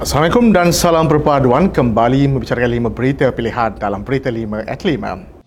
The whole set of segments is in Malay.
Assalamualaikum dan salam perpaduan kembali membicarakan lima berita pilihan dalam berita lima at lima.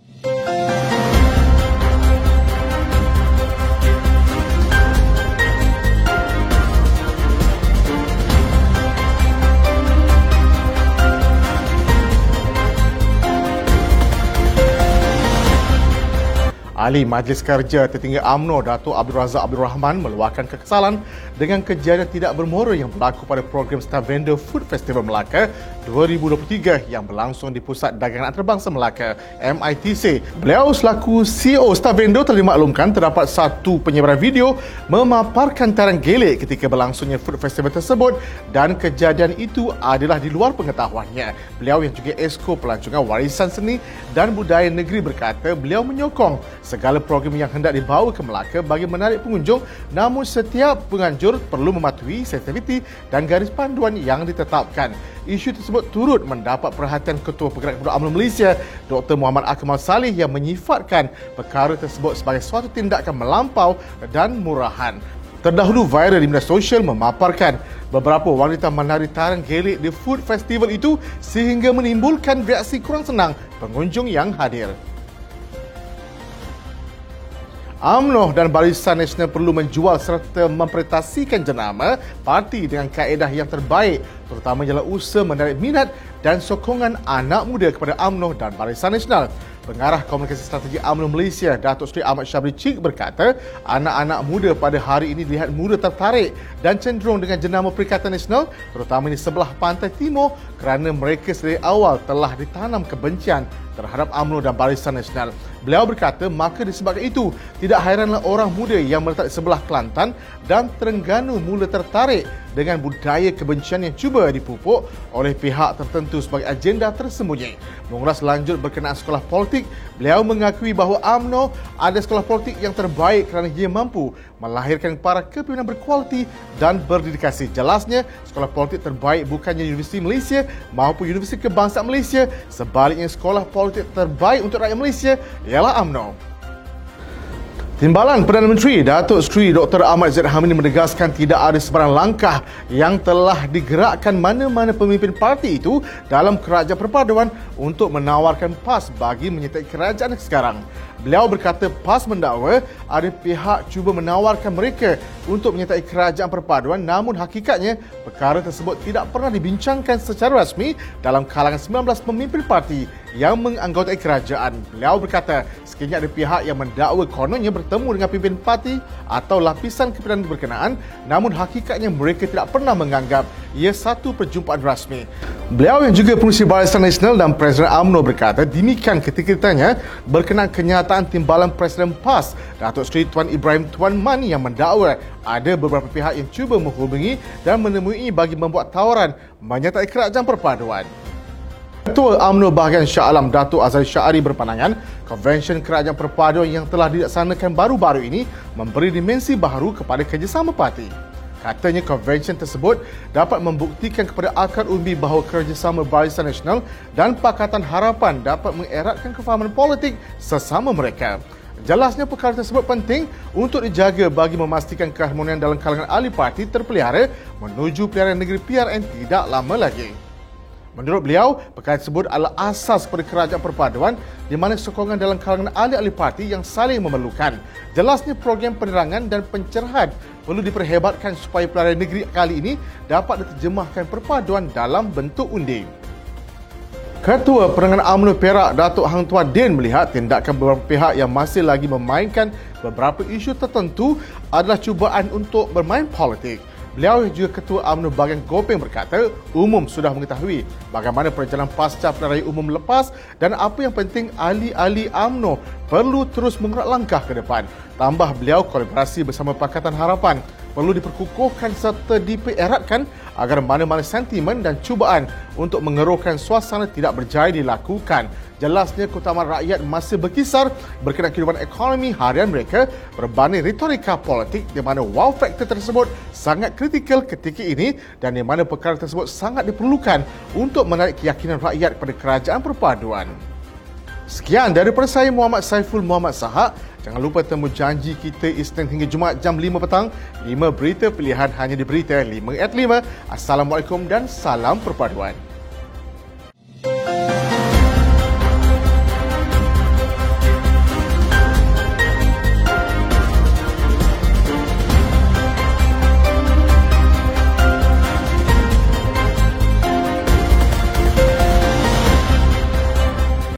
Ahli Majlis Kerja Tertinggi AMNO Datuk Abdul Razak Abdul Rahman meluahkan kekesalan dengan kejadian tidak bermoral yang berlaku pada program Staff Vendor Food Festival Melaka 2023 yang berlangsung di Pusat Dagangan Antarabangsa Melaka MITC. Beliau selaku CEO Staff Vendor telah dimaklumkan terdapat satu penyebaran video memaparkan tarang gelik ketika berlangsungnya food festival tersebut dan kejadian itu adalah di luar pengetahuannya. Beliau yang juga Esko Pelancongan Warisan Seni dan Budaya Negeri berkata beliau menyokong segala program yang hendak dibawa ke Melaka bagi menarik pengunjung namun setiap penganjur perlu mematuhi sensitiviti dan garis panduan yang ditetapkan. Isu tersebut turut mendapat perhatian Ketua Pergerakan Pemuda UMNO Malaysia Dr. Muhammad Akmal Salih yang menyifatkan perkara tersebut sebagai suatu tindakan melampau dan murahan. Terdahulu viral di media sosial memaparkan beberapa wanita menari tarang gelik di food festival itu sehingga menimbulkan reaksi kurang senang pengunjung yang hadir. UMNO dan Barisan Nasional perlu menjual serta mempresentasikan jenama parti dengan kaedah yang terbaik terutama jalan usaha menarik minat dan sokongan anak muda kepada UMNO dan Barisan Nasional. Pengarah Komunikasi Strategi UMNO Malaysia, Datuk Seri Ahmad Syabri Cik berkata, anak-anak muda pada hari ini dilihat muda tertarik dan cenderung dengan jenama Perikatan Nasional, terutama di sebelah pantai timur kerana mereka dari awal telah ditanam kebencian terhadap UMNO dan Barisan Nasional. Beliau berkata, maka disebabkan itu, tidak hairanlah orang muda yang meletak di sebelah Kelantan dan Terengganu mula tertarik dengan budaya kebencian yang cuba dipupuk oleh pihak tertentu sebagai agenda tersembunyi. Mengulas lanjut berkenaan sekolah politik, beliau mengakui bahawa AMNO ada sekolah politik yang terbaik kerana ia mampu melahirkan para kepimpinan berkualiti dan berdedikasi. Jelasnya, sekolah politik terbaik bukannya Universiti Malaysia maupun Universiti Kebangsaan Malaysia, sebaliknya sekolah politik terbaik untuk rakyat Malaysia ialah UMNO. Timbalan Perdana Menteri Datuk Seri Dr. Ahmad Zaid Hamidi menegaskan tidak ada sebarang langkah yang telah digerakkan mana-mana pemimpin parti itu dalam kerajaan perpaduan untuk menawarkan PAS bagi menyertai kerajaan sekarang. Beliau berkata PAS mendakwa ada pihak cuba menawarkan mereka untuk menyertai kerajaan perpaduan namun hakikatnya perkara tersebut tidak pernah dibincangkan secara rasmi dalam kalangan 19 pemimpin parti yang menganggotai kerajaan. Beliau berkata sekiranya ada pihak yang mendakwa kononnya bertemu dengan pimpin parti atau lapisan kepimpinan berkenaan namun hakikatnya mereka tidak pernah menganggap ia satu perjumpaan rasmi. Beliau yang juga pengurusi Barisan Nasional dan Presiden UMNO berkata demikian ketika ditanya berkenaan kenyataan timbalan Presiden PAS Datuk Seri Tuan Ibrahim Tuan Man yang mendakwa ada beberapa pihak yang cuba menghubungi dan menemui bagi membuat tawaran menyertai kerajaan perpaduan. Ketua UMNO bahagian Shah Alam Datuk Azhar Syari berpandangan konvensyen kerajaan perpaduan yang telah dilaksanakan baru-baru ini memberi dimensi baru kepada kerjasama parti. Katanya konvensyen tersebut dapat membuktikan kepada akar umbi bahawa kerjasama Barisan Nasional dan Pakatan Harapan dapat mengeratkan kefahaman politik sesama mereka. Jelasnya perkara tersebut penting untuk dijaga bagi memastikan keharmonian dalam kalangan ahli parti terpelihara menuju pilihan negeri PRN tidak lama lagi. Menurut beliau, perkara tersebut adalah asas kepada kerajaan perpaduan di mana sokongan dalam kalangan ahli-ahli parti yang saling memerlukan. Jelasnya program penerangan dan pencerahan perlu diperhebatkan supaya pelayanan negeri kali ini dapat diterjemahkan perpaduan dalam bentuk undi. Ketua Penerangan UMNO Perak Datuk Hang Tuan Din melihat tindakan beberapa pihak yang masih lagi memainkan beberapa isu tertentu adalah cubaan untuk bermain politik. Beliau juga Ketua UMNO Bagian Gopeng berkata, umum sudah mengetahui bagaimana perjalanan pasca pilihan umum lepas dan apa yang penting ahli-ahli UMNO perlu terus mengerak langkah ke depan. Tambah beliau kolaborasi bersama Pakatan Harapan perlu diperkukuhkan serta dipereratkan agar mana-mana sentimen dan cubaan untuk mengeruhkan suasana tidak berjaya dilakukan. Jelasnya keutamaan rakyat masih berkisar berkenaan kehidupan ekonomi harian mereka berbanding retorika politik di mana wow factor tersebut sangat kritikal ketika ini dan di mana perkara tersebut sangat diperlukan untuk menarik keyakinan rakyat pada kerajaan perpaduan. Sekian daripada saya Muhammad Saiful Muhammad Sahak Jangan lupa temu janji kita Isnin hingga Jumaat jam 5 petang. 5 berita pilihan hanya di Berita 5 at 5. Assalamualaikum dan salam perpaduan.